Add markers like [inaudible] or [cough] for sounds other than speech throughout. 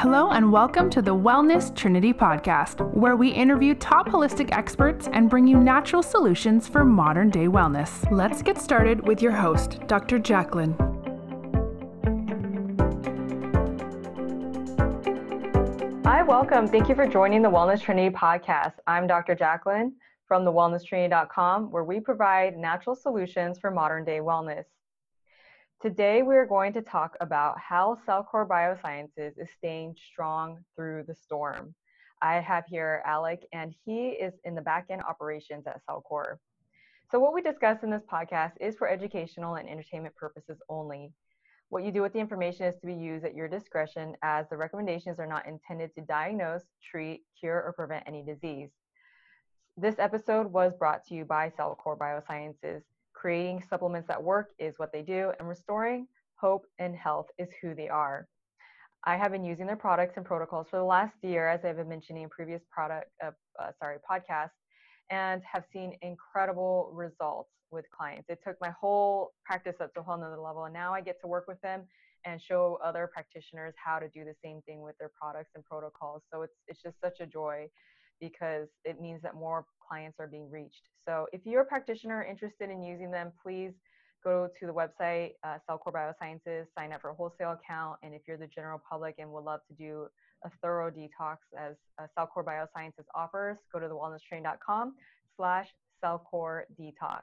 Hello, and welcome to the Wellness Trinity podcast, where we interview top holistic experts and bring you natural solutions for modern day wellness. Let's get started with your host, Dr. Jacqueline. Hi, welcome. Thank you for joining the Wellness Trinity podcast. I'm Dr. Jacqueline from the wellnesstrinity.com, where we provide natural solutions for modern day wellness. Today, we're going to talk about how Cellcore Biosciences is staying strong through the storm. I have here Alek, and he is in the back end operations at Cellcore. So, what we discuss in this podcast is for educational and entertainment purposes only. What you do with the information is to be used at your discretion, as the recommendations are not intended to diagnose, treat, cure, or prevent any disease. This episode was brought to you by Cellcore Biosciences. Creating supplements that work is what they do, and restoring hope and health is who they are. I have been using their products and protocols for the last year, as I've been mentioning in previous product, uh, uh, sorry, podcasts, and have seen incredible results with clients. It took my whole practice up to a whole nother level, and now I get to work with them and show other practitioners how to do the same thing with their products and protocols. So it's it's just such a joy because it means that more clients are being reached. So if you're a practitioner interested in using them, please go to the website, uh, Cellcore Biosciences, sign up for a wholesale account. And if you're the general public and would love to do a thorough detox as uh, Cellcore Biosciences offers, go to thewellnesstrinity.com slash Cellcore Detox.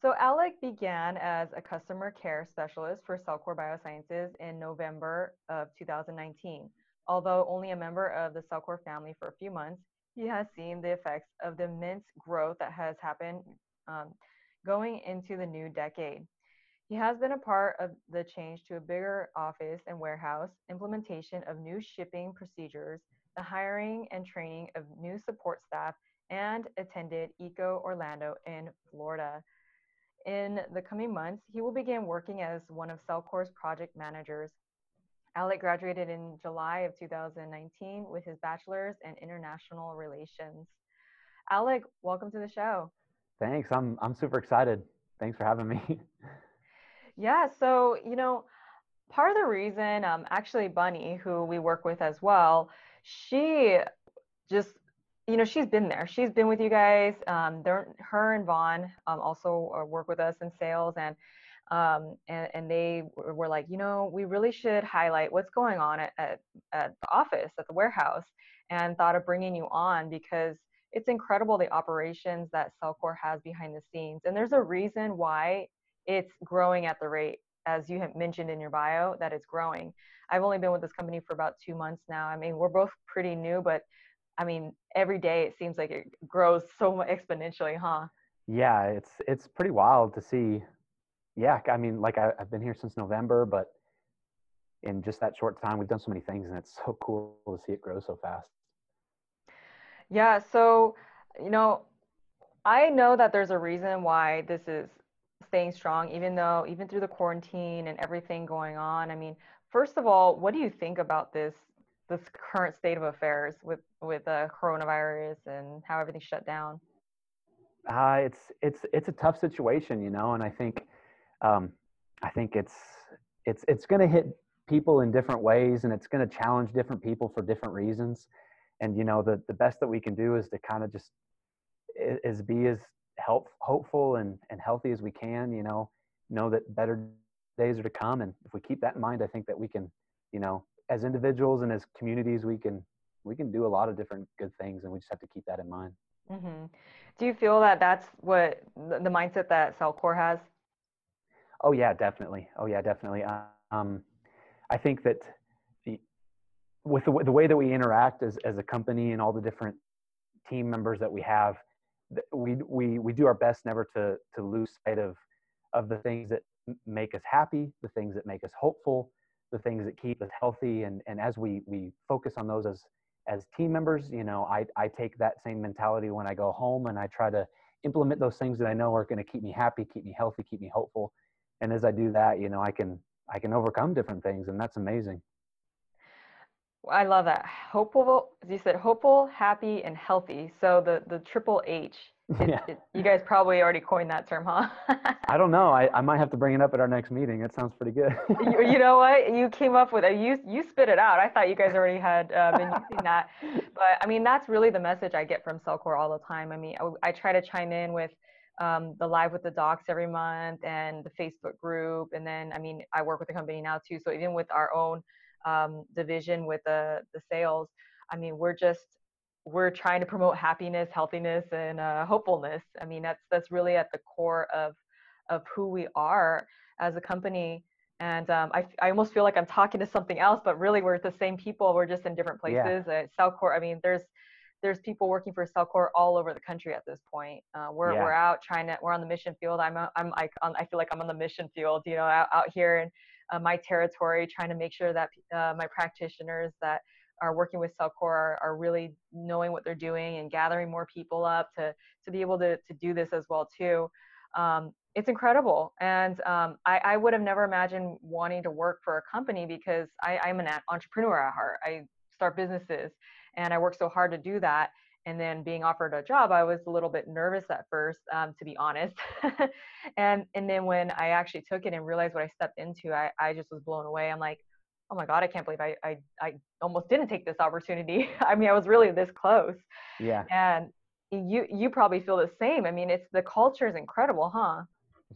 So Alek began as a customer care specialist for Cellcore Biosciences in November of 2019. Although only a member of the Cellcore family for a few months, he has seen the effects of the immense growth that has happened um, going into the new decade. He has been a part of the change to a bigger office and warehouse, implementation of new shipping procedures, the hiring and training of new support staff, and attended ECO Orlando in Florida. In the coming months, he will begin working as one of Cellcore's project managers Alek graduated in July of 2019 with his bachelor's in international relations. Alek, welcome to the show. Thanks. I'm I'm super excited. Thanks for having me. [laughs] yeah. So you know, part of the reason, um, actually, Bunny, who we work with as well, she just you know she's been there. She's been with you guys. Um, her and Vaughn um, also uh, work with us in sales and um, and, and they were like, you know, we really should highlight what's going on at, at, at the office, at the warehouse, and thought of bringing you on because it's incredible the operations that Cellcore has behind the scenes. And there's a reason why it's growing at the rate, as you have mentioned in your bio, that it's growing. I've only been with this company for about two months now. I mean, we're both pretty new, but I mean, every day it seems like it grows so exponentially, huh? Yeah, it's it's pretty wild to see yeah, I mean, like I, have been here since November, but in just that short time, we've done so many things, and it's so cool to see it grow so fast. Yeah. So, you know, I know that there's a reason why this is staying strong, even though, even through the quarantine and everything going on. I mean, first of all, what do you think about this this current state of affairs with with uh, coronavirus and how everything's shut down? Uh, it's it's it's a tough situation, you know, and I think um, I think it's it's it's going to hit people in different ways, and it's going to challenge different people for different reasons. And you know, the the best that we can do is to kind of just is be as help hopeful and and healthy as we can. You know, know that better days are to come, and if we keep that in mind, I think that we can, you know, as individuals and as communities, we can we can do a lot of different good things, and we just have to keep that in mind. Mm-hmm. Do you feel that that's what the mindset that Cellcore has? Oh yeah, definitely. Oh yeah, definitely. Um, I think that the, with the, the way that we interact as, as a company and all the different team members that we have, we, we, we do our best never to, to lose sight of, of the things that make us happy, the things that make us hopeful, the things that keep us healthy. And, and as we, we focus on those as, as team members, you know, I, I take that same mentality when I go home and I try to implement those things that I know are going to keep me happy, keep me healthy, keep me hopeful and as i do that you know i can i can overcome different things and that's amazing i love that hopeful as you said hopeful happy and healthy so the the triple h [laughs] It, yeah. It, you guys probably already coined that term, huh? I don't know. I, I might have to bring it up at our next meeting. It sounds pretty good. [laughs] you, you, know what? You came up with it. You you spit it out. I thought you guys already had uh, been [laughs] using that, but I mean that's really the message I get from Cellcore all the time. I mean I, I try to chime in with um, the live with the docs every month and the Facebook group, and then I mean I work with the company now too. So even with our own um, division with the the sales, I mean we're just we're trying to promote happiness, healthiness, and uh, hopefulness. I mean, that's that's really at the core of of who we are as a company. And um, I, I almost feel like I'm talking to something else, but really we're the same people. We're just in different places. Yeah. Uh, Cellcore. I mean, there's there's people working for Cellcore all over the country at this point. Uh, we're yeah. we're out trying to we're on the mission field. I'm a, I'm I, I feel like I'm on the mission field. You know, out, out here in uh, my territory, trying to make sure that uh, my practitioners that are working with Cellcore are, are really knowing what they're doing and gathering more people up to to be able to to do this as well too. Um, it's incredible, and um, I, I, would have never imagined wanting to work for a company because I, I'm an entrepreneur at heart. I start businesses, and I worked so hard to do that. And then being offered a job, I was a little bit nervous at first, um, to be honest. [laughs] and and then when I actually took it and realized what I stepped into, I, I just was blown away. I'm like, oh my god i can't believe I, I i almost didn't take this opportunity [laughs] i mean i was really this close yeah and you you probably feel the same i mean it's the culture is incredible huh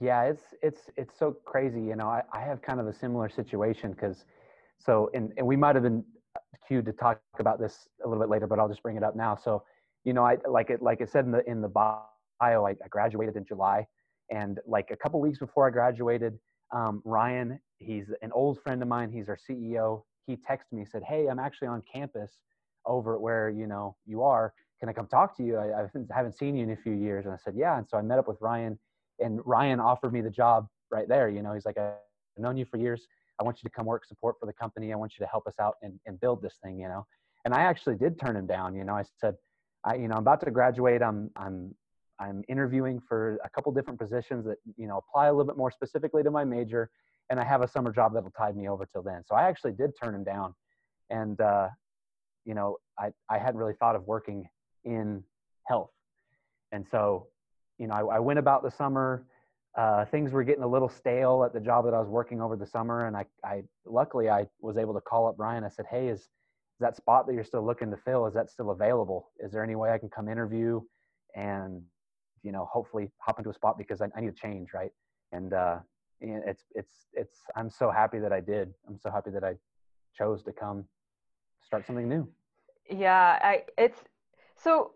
yeah it's it's it's so crazy you know i, I have kind of a similar situation because so and, and we might have been cued to talk about this a little bit later but i'll just bring it up now so you know i like it like it said in the in the bio i, I graduated in july and like a couple weeks before i graduated um, ryan he's an old friend of mine. He's our CEO. He texted me, said, "Hey, I'm actually on campus over where you know you are. Can I come talk to you? I, I haven't seen you in a few years." And I said, "Yeah." And so I met up with Ryan, and Ryan offered me the job right there. You know, he's like, "I've known you for years. I want you to come work support for the company. I want you to help us out and, and build this thing." You know, and I actually did turn him down. You know, I said, "I, you know, I'm about to graduate. I'm I'm I'm interviewing for a couple different positions that you know apply a little bit more specifically to my major." and I have a summer job that'll tide me over till then. So I actually did turn him down, and uh, you know I I hadn't really thought of working in health, and so you know I, I went about the summer. Uh, things were getting a little stale at the job that I was working over the summer, and I I luckily I was able to call up Ryan. I said, hey, is is that spot that you're still looking to fill is that still available? Is there any way I can come interview and you know hopefully hop into a spot because I, I need to change right? And uh, and it's it's it's i'm so happy that i did i'm so happy that i chose to come start something new yeah i it's so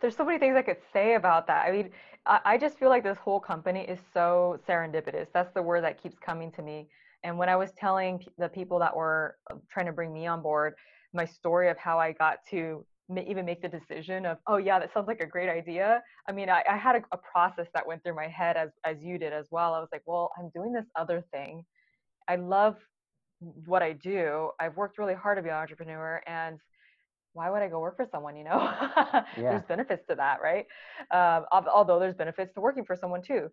there's so many things i could say about that i mean I, just feel like this whole company is so serendipitous. That's the word that keeps coming to me. And when i was telling the people that were uh, trying to bring me on board my story of how i got to even make the decision of oh yeah that sounds like a great idea. I mean i, I had a, a, process that went through my head as as you did as well. I was like well i'm doing this other thing. I love what i do. I've worked really hard to be an entrepreneur and why would i go work for someone you know? [laughs] Yeah. there's benefits to that right? Um, although there's benefits to working for someone too.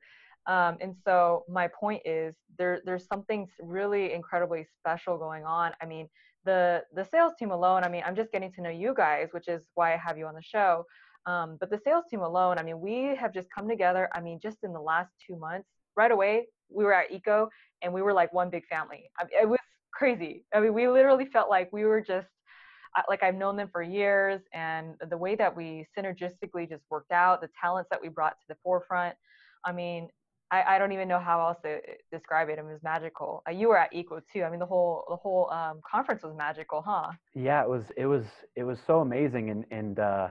Um, and so my point is there there's something really incredibly special going on. I mean the the sales team alone i mean i'm just getting to know you guys which is why i have you on the show. Um, but the sales team alone i mean we have just come together i mean just in the last two months. Right away we were at eco and we were like one big family. I mean, it was crazy. I mean we literally felt like we were just like i've known them for years and the way that we synergistically just worked out the talents that we brought to the forefront i mean I, I don't even know how else to describe it. It was magical. Uh, you were at Eco too. I mean, the whole the whole um, conference was magical, huh? Yeah, it was. It was. It was so amazing, and and uh,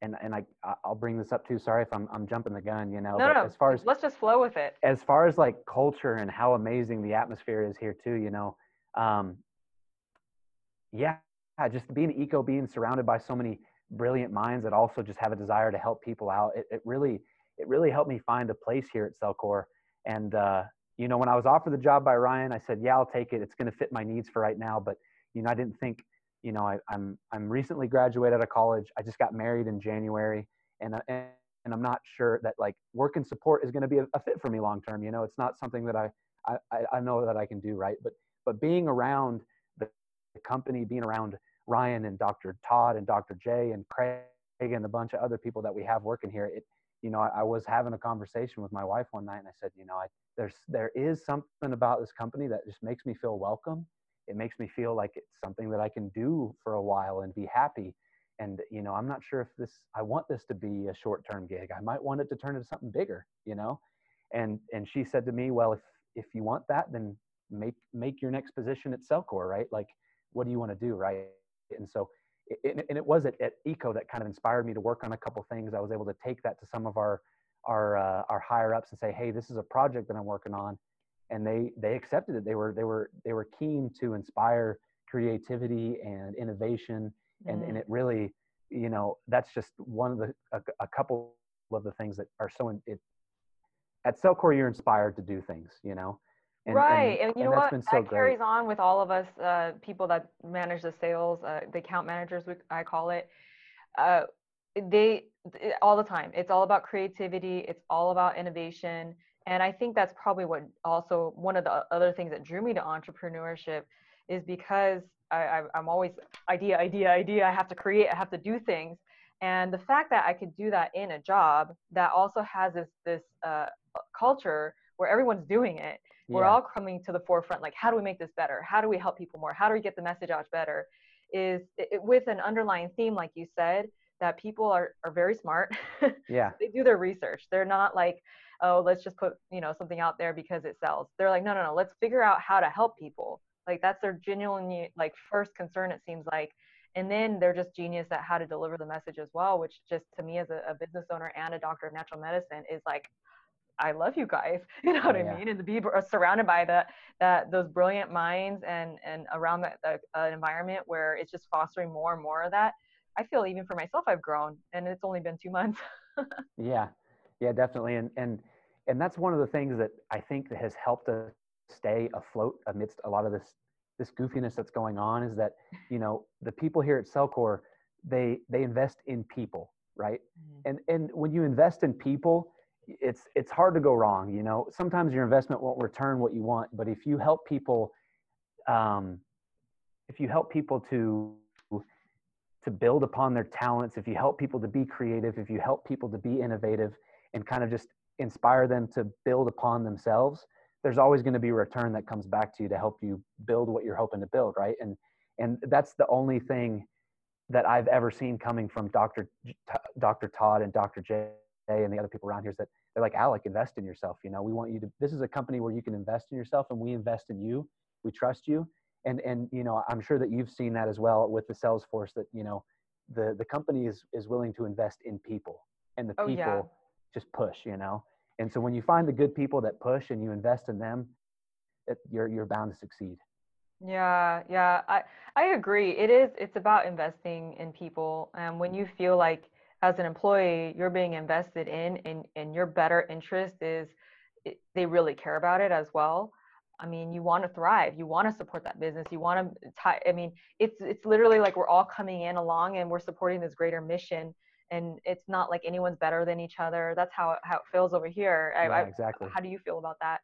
and and I I'll bring this up too. Sorry if I'm I'm jumping the gun, you know. No, no. As far as let's just flow with it. As far as like culture and how amazing the atmosphere is here too, you know. Um, yeah, just being eco, being surrounded by so many brilliant minds that also just have a desire to help people out. It, it really it really helped me find a place here at Cellcore. And, uh, you know, when I was offered the job by Ryan, I said, yeah, I'll take it. It's going to fit my needs for right now. But, you know, I didn't think, you know, I, I'm, I'm recently graduated out of college. I just got married in January and, uh, and, and I'm not sure that like work and support is going to be a, a, fit for me long term. You know, it's not something that I, I, I know that I can do right. But, but being around company, being around Ryan and Dr. Todd and Dr. Jay and Craig and a bunch of other people that we have working here, it, you know, I, I, was having a conversation with my wife one night and I said, you know, I, there's, there is something about this company that just makes me feel welcome. It makes me feel like it's something that I can do for a while and be happy. And, you know, I'm not sure if this, I want this to be a short-term gig. I might want it to turn into something bigger, you know? And, and she said to me, well, if, if you want that, then make, make your next position at Cellcore, right? Like, what do you want to do? Right. And so it, and it was at, at ECO that kind of inspired me to work on a couple things. I was able to take that to some of our our uh, our higher ups and say, hey, this is a project that I'm working on, and they they accepted it. They were they were they were keen to inspire creativity and innovation, and mm. and it really, you know, that's just one of the a, a couple of the things that are so in, it. At Cellcore, you're inspired to do things, you know, and, right, and, and you know what? So that carries on with all of us, uh, people that manage the sales, uh, the account managers, I call it. Uh, they all the time. It's all about creativity. It's all about innovation, and I think that's probably what also one of the other things that drew me to entrepreneurship is because I, am always idea, idea, idea. I have to create. I have to do things, and the fact that I could do that in a job that also has this this uh, culture where everyone's doing it we're all coming to the forefront like how do we make this better? How do we help people more? How do we get the message out better? Is it, with an underlying theme like you said that people are, are very smart. [laughs] Yeah. They do their research. They're not like oh let's just put you know something out there because it sells. They're like no no no. Let's figure out how to help people. Like that's their genuine like first concern it seems like. And then they're just genius at how to deliver the message as well which just to me as a, a business owner and a doctor of natural medicine is like I love you guys. [laughs] You know what yeah. I mean? And to be surrounded by that, that those brilliant minds and and around that, the uh, environment where it's just fostering more and more of that. I feel even for myself, I've grown, and it's only been two months. [laughs] yeah, yeah, definitely, and and and that's one of the things that I think that has helped us stay afloat amidst a lot of this this goofiness that's going on. Is that you know the people here at Cellcore, they they invest in people, right? Mm-hmm. And and when you invest in people it's it's hard to go wrong you know? Sometimes your investment won't return what you want but if you help people um, if you help people to to build upon their talents if you help people to be creative if you help people to be innovative and kind of just inspire them to build upon themselves there's always going to be a return that comes back to you to help you build what you're hoping to build right? And and that's the only thing that i've ever seen coming from dr dr todd and dr Jay and the other people around here is that they're like, Alek, invest in yourself. You know, we want you to, this is a company where you can invest in yourself and we invest in you. We trust you. And, and, you know, I'm sure that you've seen that as well with the sales force that, you know, the, the company is, is willing to invest in people and the oh, people yeah. just push, you know? And so when you find the good people that push and you invest in them, it, you're, you're bound to succeed. Yeah, yeah, I I agree. It is. It's about investing in people, and when you feel like as an employee you're being invested in and, and your better interest is it, they really care about it as well. I mean you want to thrive you want to support that business you want to tie i mean it's it's literally like we're all coming in along and we're supporting this greater mission and it's not like anyone's better than each other. That's how it, how it feels over here. Yeah, I, exactly. how do you feel about that?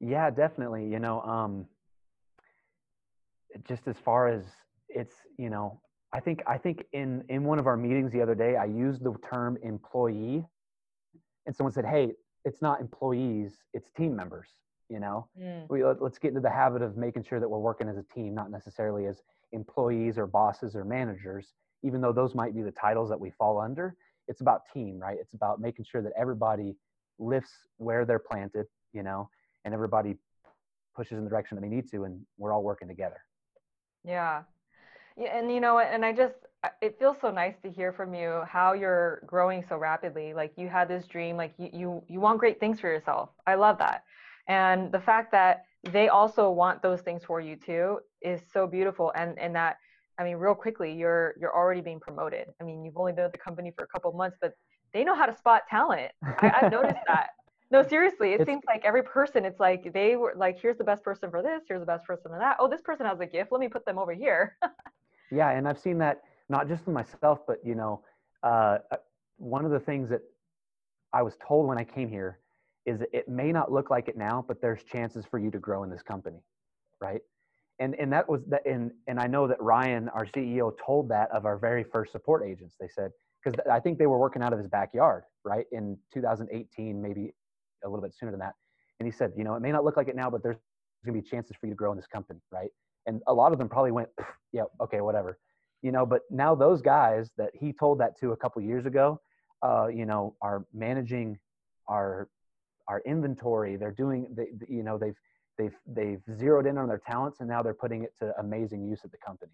Yeah definitely you know um just as far as it's you know I think I think in in one of our meetings the other day, I used the term employee, and someone said, "Hey, it's not employees, it's team members." You know, mm. we let, us get into the habit of making sure that we're working as a team, not necessarily as employees or bosses or managers, even though those might be the titles that we fall under. It's about team, right? It's about making sure that everybody lifts where they're planted, you know, and everybody pushes in the direction that they need to, and we're all working together. Yeah, yeah, and you know, and I just it feels so nice to hear from you how you're growing so rapidly. Like you had this dream, like you you you want great things for yourself. I love that. And the fact that they also want those things for you too is so beautiful and and that I mean real quickly you're you're already being promoted. I mean, you've only been at the company for a couple months, but they know how to spot talent. I, have noticed [laughs] that. No, seriously, it it's, seems like every person, it's like they were like, here's the best person for this, here's the best person for that. Oh, this person has a gift. Let me put them over here. [laughs] Yeah, and I've seen that not just in myself, but you know, uh, uh, one of the things that I was told when I came here is it may not look like it now, but there's chances for you to grow in this company, right? And and that was that, and and I know that Ryan, our CEO, told that of our very first support agents. They said because I think they were working out of his backyard, right? In 2018, maybe a little bit sooner than that. And he said, you know, it may not look like it now, but there's going to be chances for you to grow in this company, right? And a lot of them probably went, yeah, okay, whatever, you know. But now those guys that he told that to a couple years ago, uh, you know, are managing our our inventory. They're doing, they, you know, they've they've they've zeroed in on their talents, and now they're putting it to amazing use at the company.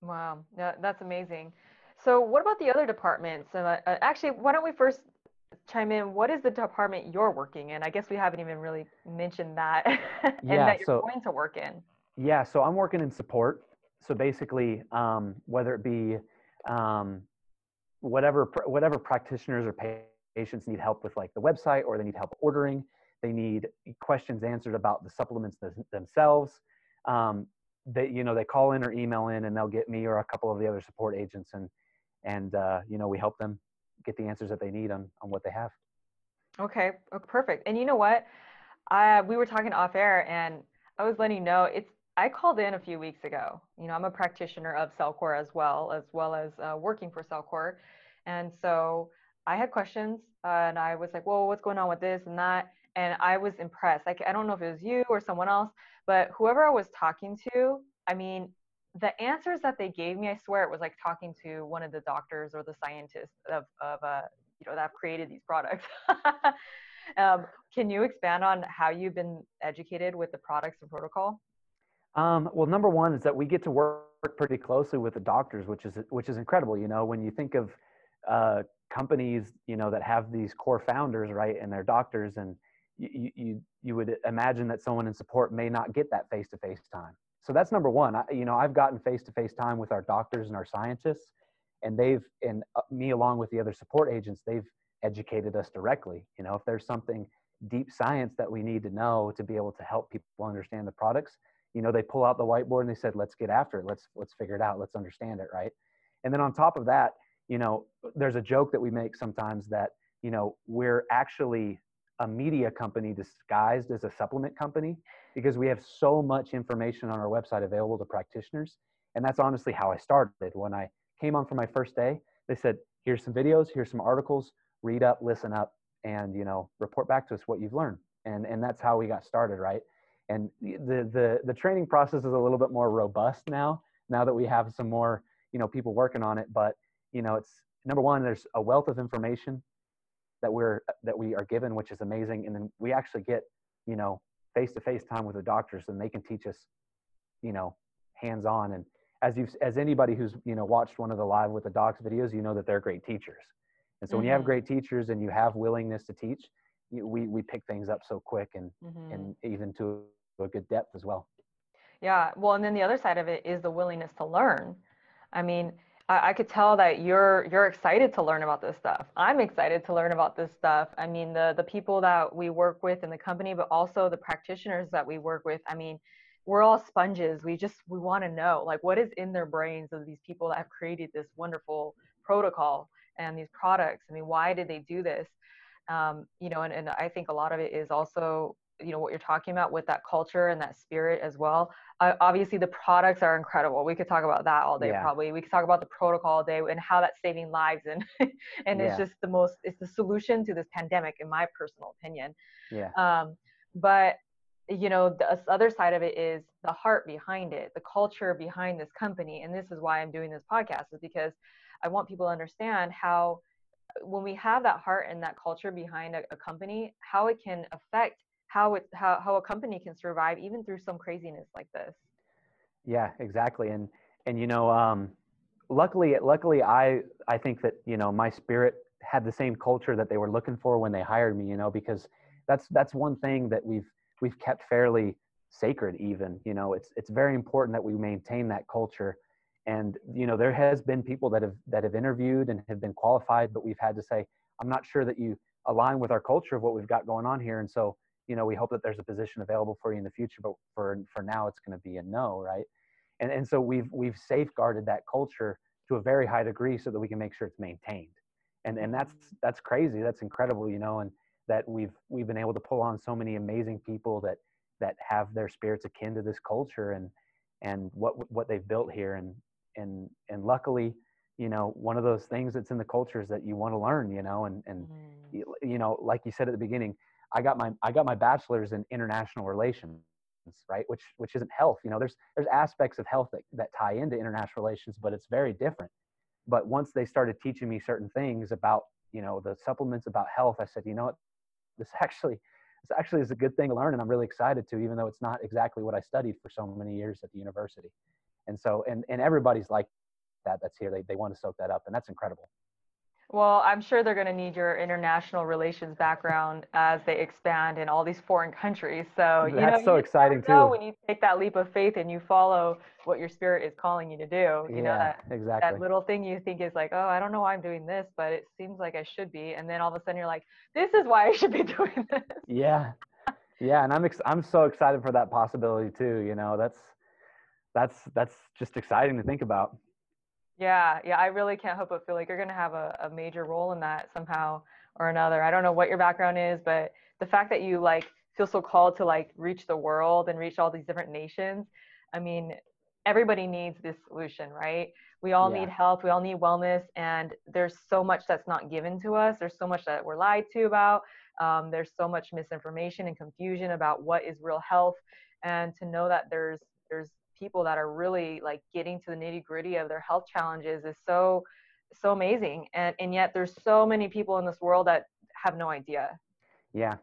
Wow, yeah, that's amazing. So, what about the other departments? Uh, uh, actually, why don't we first chime in? What is the department you're working in? I guess we haven't even really mentioned that, [laughs] and Yeah, that you're so going to work in. Yeah, so I'm working in support. So basically, um, whether it be um, whatever whatever practitioners or patients need help with, like the website, or they need help ordering, they need questions answered about the supplements th- themselves. Um, they you know they call in or email in, and they'll get me or a couple of the other support agents, and and uh, you know we help them get the answers that they need on on what they have. Okay, oh, perfect. And you know what? I we were talking off air, and I was letting you know it's. I called in a few weeks ago. You know, I'm a practitioner of Cellcore as well, as well as uh, working for Cellcore, and so I had questions, uh, and I was like, "Well, what's going on with this and that?" And I was impressed. Like, I don't know if it was you or someone else, but whoever I was talking to, I mean, the answers that they gave me, I swear it was like talking to one of the doctors or the scientists of of uh, you know that have created these products. [laughs] um, can you expand on how you've been educated with the products and protocol? Um, well, number one is that we get to work pretty closely with the doctors, which is which is incredible. You know, when you think of uh, companies, you know, that have these core founders, right, and they're doctors, and you you you would imagine that someone in support may not get that face to face time. So that's number one. I, you know, I've gotten face to face time with our doctors and our scientists, and they've and uh, me along with the other support agents, they've educated us directly. You know, if there's something deep science that we need to know to be able to help people understand the products you know they pull out the whiteboard and they said let's get after it. Let's let's figure it out. Let's understand it right? And then on top of that you know there's a joke that we make sometimes that you know we're actually a media company disguised as a supplement company because we have so much information on our website available to practitioners. And that's honestly how i started. When i came on for my first day they said here's some videos here's some articles read up listen up and you know report back to us what you've learned. And and that's how we got started right and the the the training process is a little bit more robust now now that we have some more you know people working on it. But you know it's number one there's a wealth of information that we're that we are given which is amazing. And then we actually get you know face to face time with the doctors and they can teach us you know hands on and as you've as anybody who's you know watched one of the live with the docs videos you know that they're great teachers. And so when you have Mm-hmm. great teachers and you have willingness to teach you, we we pick things up so quick and Mhm. and even to a good depth as well. Yeah, well, and then the other side of it is the willingness to learn. I mean, I, I could tell that you're you're excited to learn about this stuff. I'm excited to learn about this stuff. I mean, the the people that we work with in the company, but also the practitioners that we work with. I mean, we're all sponges. We just we want to know like what is in their brains of these people that have created this wonderful protocol and these products. I mean, why did they do this? Um, you know, and, and I think a lot of it is also you know what you're talking about with that culture and that spirit as well. Uh, obviously the products are incredible. We could talk about that all day Yeah. probably. We could talk about the protocol all day and how that's saving lives and [laughs] and it's just the most it's the solution to this pandemic in my personal opinion. Yeah. um, but you know the other side of it is the heart behind it the culture behind this company and this is why i'm doing this podcast is because i want people to understand how when we have that heart and that culture behind a, a company how it can affect how it how, how a company can survive even through some craziness like this Yeah, exactly. And and you know, um, luckily, luckily, I I think that you know my spirit had the same culture that they were looking for when they hired me. You know, because that's that's one thing that we've we've kept fairly sacred. Even you know, it's it's very important that we maintain that culture. And you know, there has been people that have that have interviewed and have been qualified, but we've had to say, I'm not sure that you align with our culture of what we've got going on here. And so, you know, we hope that there's a position available for you in the future, but for for now, it's going to be a no, right? and and so we've we've safeguarded that culture to a very high degree so that we can make sure it's maintained and and that's that's crazy that's incredible you know and that we've we've been able to pull on so many amazing people that that have their spirits akin to this culture and and what what they've built here and and and luckily you know one of those things that's in the cultures that you want to learn you know and and Mm. you know like you said at the beginning i got my i got my bachelor's in international relations right which which isn't health you know there's there's aspects of health that, that tie into international relations but it's very different. But once they started teaching me certain things about you know the supplements about health i said you know what? This [laughs] actually this actually is a good thing to learn and i'm really excited to even though it's not exactly what i studied for so many years at the university and so and and everybody's like that that's here they, they want to soak that up and that's incredible Well, I'm sure they're going to need your international relations background as they expand in all these foreign countries. So, you know, That's so you exciting, know too. when you take that leap of faith and you follow what your spirit is calling you to do. You know, that, exactly that little thing you think is like, oh, I don't know why I'm doing this, but it seems like I should be. And then all of a sudden you're like, this is why I should be [laughs] doing this. yeah yeah and i'm ex- i'm so excited for that possibility too you know that's that's that's just exciting to think about Yeah, yeah, I really can't help but feel like you're going to have a, a major role in that somehow or another. I don't know what your background is, but the fact that you like feel so called to like reach the world and reach all these different nations, I mean, everybody needs this solution, right? We all Yeah. need health, we all need wellness, and there's so much that's not given to us. There's so much that we're lied to about. Um, there's so much misinformation and confusion about what is real health, and to know that there's there's people that are really like getting to the nitty gritty of their health challenges is so so amazing and and yet there's so many people in this world that have no idea Yeah.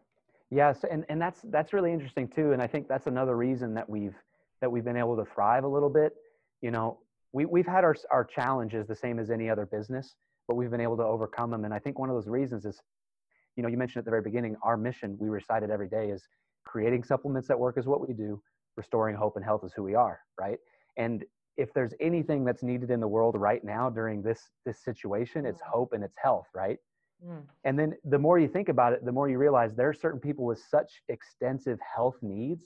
Yes, and, and that's that's really interesting too. And I think that's another reason that we've that we've been able to thrive a little bit. You know, we, we've had our our challenges the same as any other business, but we've been able to overcome them. And I think one of those reasons is, you know, you mentioned at the very beginning, our mission, we recite it every day, is creating supplements that work is what we do, restoring hope and health is who we are, right? And if there's anything that's needed in the world right now during this this situation, it's Mm. hope and it's health, right? Mm. And then the more you think about it, the more you realize there are certain people with such extensive health needs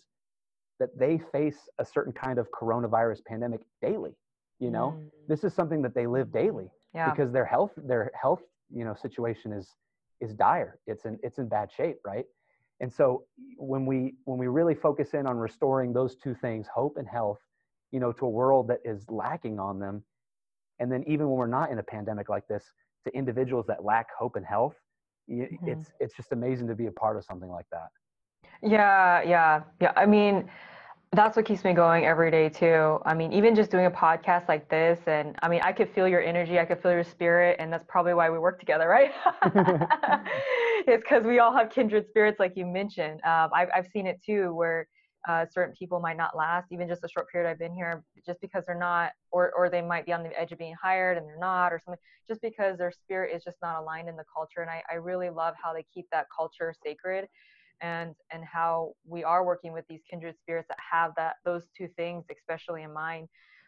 that they face a certain kind of coronavirus pandemic daily. You know, Mm. this is something that they live daily yeah because their health, their health, you know, situation is is dire. It's in it's in bad shape, right? And so when we when we really focus in on restoring those two things, hope and health, you know, to a world that is lacking on them, and then even when we're not in a pandemic like this, to individuals that lack hope and health, Mhm. it's it's just amazing to be a part of something like that. Yeah, yeah, yeah. I mean, that's what keeps me going every day too. I mean, even just doing a podcast like this, and I mean, I could feel your energy, I could feel your spirit, and that's probably why we work together, right? [laughs] [laughs] it's because we all have kindred spirits, like you mentioned. Um, I've I've seen it too, where uh, certain people might not last, even just a short period I've been here, just because they're not, or or they might be on the edge of being hired and they're not, or something, just because their spirit is just not aligned in the culture. And I I really love how they keep that culture sacred and and how we are working with these kindred spirits that have that those two things especially in mind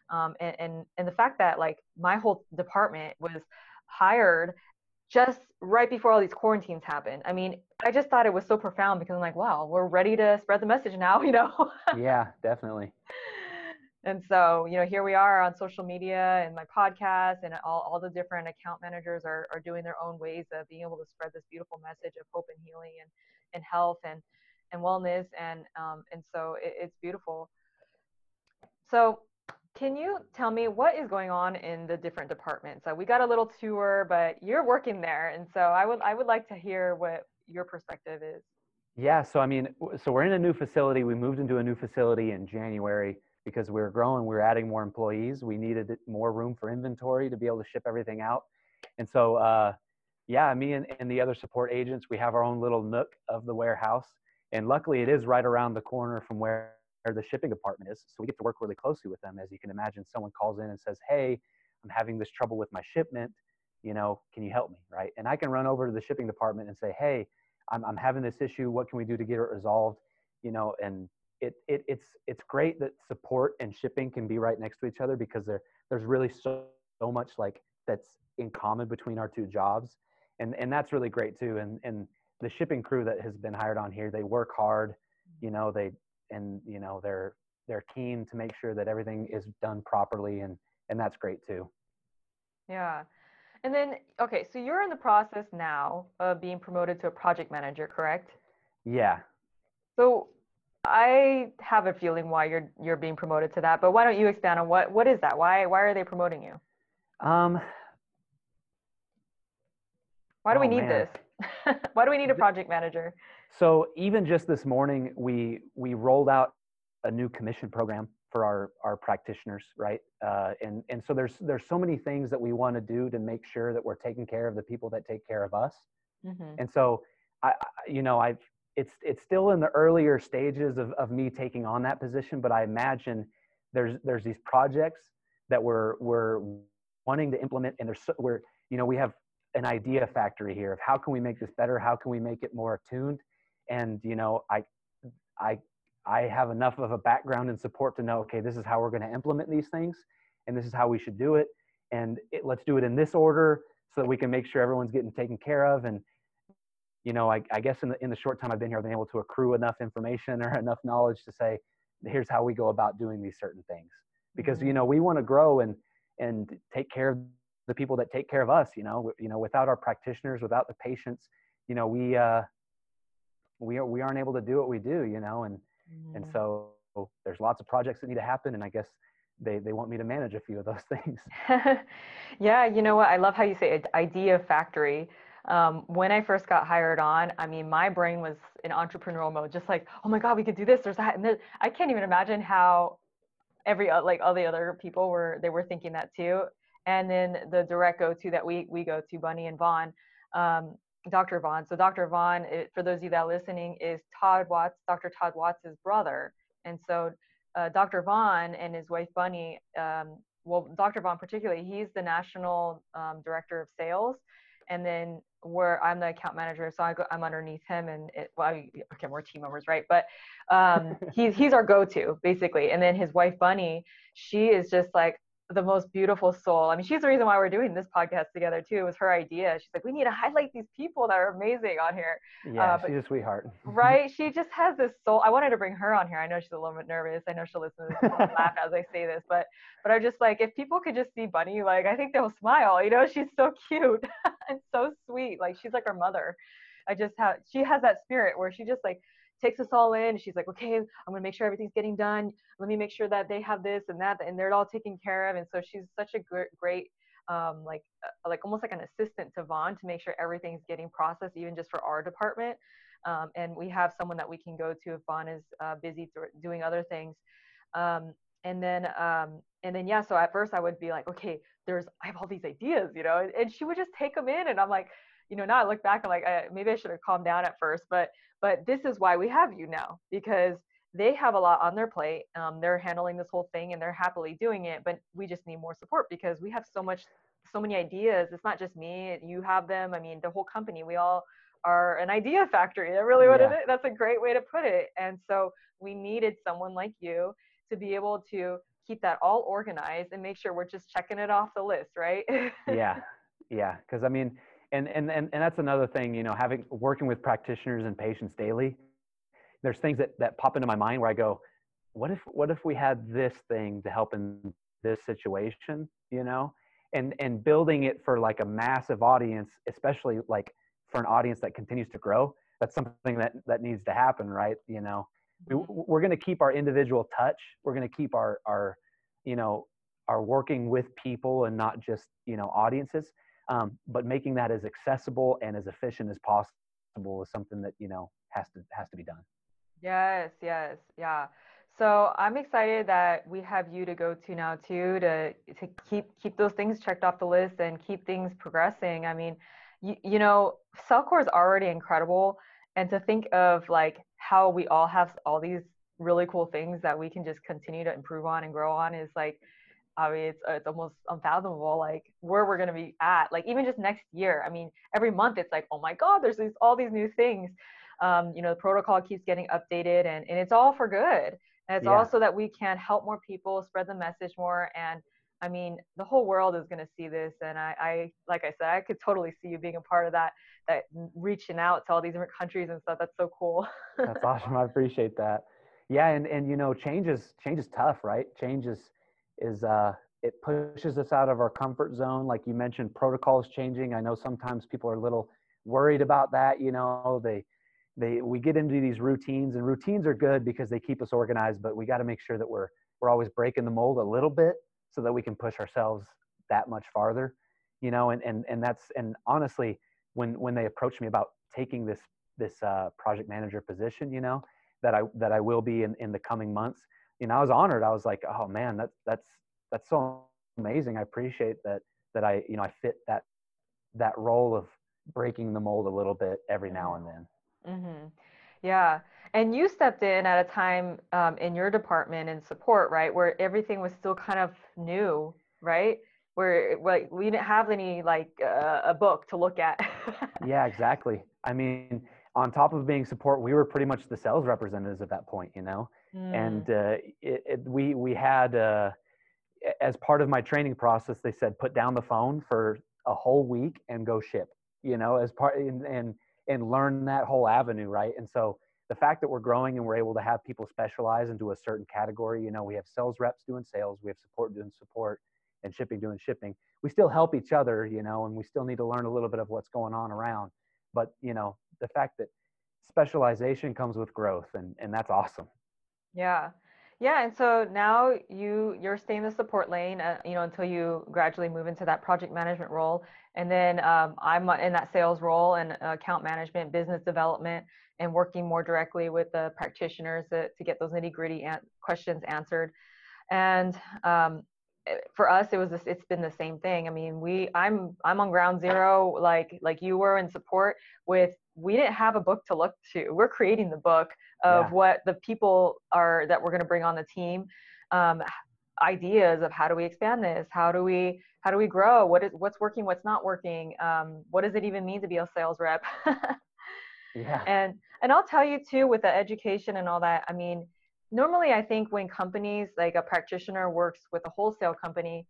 um, and, and and the fact that like my whole department was hired just right before all these quarantines happened. I mean i just thought it was so profound because i'm like wow we're ready to spread the message now [laughs] you know? Yeah, definitely. and so you know here we are on social media and my podcast and all, all the different account managers are, are doing their own ways of being able to spread this beautiful message of hope and healing and, and health and, and wellness. And um, and so it, it's beautiful. So can you tell me what is going on in the different departments so we got a little tour but you're working there and so i would i would like to hear what your perspective is Yeah, so I mean, so we're in a new facility. We moved into a new facility in January because we were growing. We were adding more employees. We needed more room for inventory to be able to ship everything out. And so, uh, yeah, me and, and the other support agents, we have our own little nook of the warehouse. And luckily, it is right around the corner from where the shipping department is. So we get to work really closely with them. As you can imagine, someone calls in and says, "Hey, I'm having this trouble with my shipment. You know, can you help me?" Right? And I can run over to the shipping department and say, "Hey, I'm, I'm having this issue. What can we do to get it resolved?" You know, and it, it it's it's great that support and shipping can be right next to each other because there there's really so so much like that's in common between our two jobs, and and that's really great too. And and the shipping crew that has been hired on here, they work hard. You know, they and you know they're they're keen to make sure that everything is done properly, and and that's great too. Yeah. And then, okay, so you're in the process now of being promoted to a project manager, correct? Yeah. So I have a feeling why you're you're being promoted to that, but why don't you expand on what what is that? Why why are they promoting you? Um, Why do Oh, we need man. this? [laughs] Why do we need a project manager? So even just this morning, we we rolled out a new commission program for our our practitioners, right? Uh, and and so there's there's so many things that we want to do to make sure that we're taking care of the people that take care of us. Mhm. And so I, I you know I've it's it's still in the earlier stages of of me taking on that position, but I imagine there's there's these projects that we're we're wanting to implement, and there's so, we're you know we have an idea factory here of how can we make this better, how can we make it more attuned, and you know I I I have enough of a background and support to know okay this is how we're going to implement these things, and this is how we should do it, and it, let's do it in this order so that we can make sure everyone's getting taken care of and you know, I, I guess in the in the short time I've been here, I've been able to accrue enough information or [laughs] enough knowledge to say, here's how we go about doing these certain things. Because you Mhm. know, we want to grow and and take care of the people that take care of us. You know, you know, without our practitioners, without the patients, you know, we uh, we are we aren't able to do what we do. You know, and and Mhm. so there's lots of projects that need to happen, and I guess they they want me to manage a few of those [laughs] things. [laughs] yeah, you know what? I love how you say idea factory. Um, when I first got hired on, I mean, my brain was in entrepreneurial mode, just like, oh my God, we could do this, there's that. And then I can't even imagine how every, like all the other people were, they were thinking that too. And then the direct go to that we, we go to, Bunny and Vaughn, um, Dr. Vaughn. So Dr. Vaughn, for those of you that are listening, is Todd Watts, Dr. Todd Watts' brother. And so uh, Dr. Vaughn and his wife Bunny, um, well, Dr. Vaughn particularly, he's the national um, director of sales, and then where I'm the account manager, so I go, I'm underneath him, and it, well, I, okay, we're team members, right? But um, [laughs] he's he's our go-to basically, and then his wife Bunny, she is just like the most beautiful soul. I mean, she's the reason why we're doing this podcast together too. It was her idea. She's like, we need to highlight these people that are amazing on here Yeah, but- she's a sweetheart. [laughs] right? She just has this soul. I wanted to bring her on here. I know she's a little bit nervous. I know she'll listen to this and [laughs] laugh as I say this, but but I'm just like, if people could just see Bunny, like I think they'll smile. You know, she's so cute [laughs] and so sweet. Like she's like our mother. I just have she has that spirit where she just like takes us all in. She's like, okay, I'm gonna make sure everything's getting done. Let me make sure that they have this and that, and they're all taken care of. And so she's such a great, great um, like uh, like almost like an assistant to Vaughn to make sure everything's getting processed, even just for our department. Um, and we have someone that we can go to if Vaughn is uh, busy th- doing other things. Um, and then um, and then yeah, so at first I would be like, okay, there's I have all these ideas, you know, and, and she would just take them in, and I'm like, you know, now I look back, I'm like, I, maybe I should have calmed down at first, but but this is why we have you now because they have a lot on their plate. Um, they're handling this whole thing and they're happily doing it, but we just need more support because we have so much, so many ideas. It's not just me, you have them. I mean, the whole company, we all are an idea factory. That really what it Yeah. is. That's a great way to put it. And so we needed someone like you to be able to keep that all organized and make sure we're just checking it off the list, right? yeah [laughs] yeah because i mean and, and and and that's another thing you know having working with practitioners and patients daily there's things that that pop into my mind where i go what if what if we had this thing to help in this situation? You know? And and building it for like a massive audience especially like for an audience that continues to grow that's something that that needs to happen right? You know? We, mm-hmm. we're going to keep our individual touch. We're going to keep our our you know are working with people and not just you know audiences um, but making that as accessible and as efficient as possible is something that you know has to has to be done Yes, yes, yeah. So I'm excited that we have you to go to now too to to keep keep those things checked off the list and keep things progressing. I mean, you, you know, Cellcore is already incredible, and to think of like how we all have all these really cool things that we can just continue to improve on and grow on is like, I mean, it's it's almost unfathomable like where we're gonna be at. Like even just next year. I mean, every month it's like, oh my God, there's these all these new things um, you know, the protocol keeps getting updated and, and it's all for good. And it's Yeah. also that we can help more people, spread the message more. And I mean, the whole world is going to see this. And I, I, like I said, I could totally see you being a part of that, that reaching out to all these different countries and stuff. That's so cool. that's [laughs] awesome i appreciate that yeah and and you know change is change is tough right change is is uh it pushes us out of our comfort zone like you mentioned protocols changing i know sometimes people are a little worried about that you know they they we get into these routines and routines are good because they keep us organized but we got to make sure that we're we're always breaking the mold a little bit so that we can push ourselves that much farther you know and and and that's and honestly when when they approached me about taking this this uh, project manager position, you know, that I that I will be in, in the coming months. You know, I was honored. I was like, oh man, that's that's that's so amazing. I appreciate that that I you know I fit that that role of breaking the mold a little bit every now and then. Mm-hmm. Yeah. And you stepped in at a time um, in your department in support, right, where everything was still kind of new, right? Where like we didn't have any like uh, a book to look at. [laughs] yeah, exactly. I mean, on top of being support, we were pretty much the sales representatives at that point, you know. Mm. And uh, it, it, we we had uh, as part of my training process, they said put down the phone for a whole week and go ship, you know, as part and and, and learn that whole avenue, right? And so the fact that we're growing and we're able to have people specialize into a certain category, you know, we have sales reps doing sales, we have support doing support, and shipping doing shipping. We still help each other, you know, and we still need to learn a little bit of what's going on around. But you know, the fact that specialization comes with growth, and and that's awesome. Yeah. Yeah, and so now you you're staying in the support lane, uh, you know, until you gradually move into that project management role, and then um, I'm in that sales role and account management, business development, and working more directly with the practitioners to, to get those nitty gritty an- questions answered. And um, for us, it was this, it's been the same thing. I mean, we I'm I'm on ground zero, like like you were in support with. We didn't have a book to look to. We're creating the book of yeah. what the people are that we're going to bring on the team um, ideas of how do we expand this how do we how do we grow what is what's working what's not working um, what does it even mean to be a sales rep [laughs] yeah and and i'll tell you too with the education and all that i mean normally i think when companies like a practitioner works with a wholesale company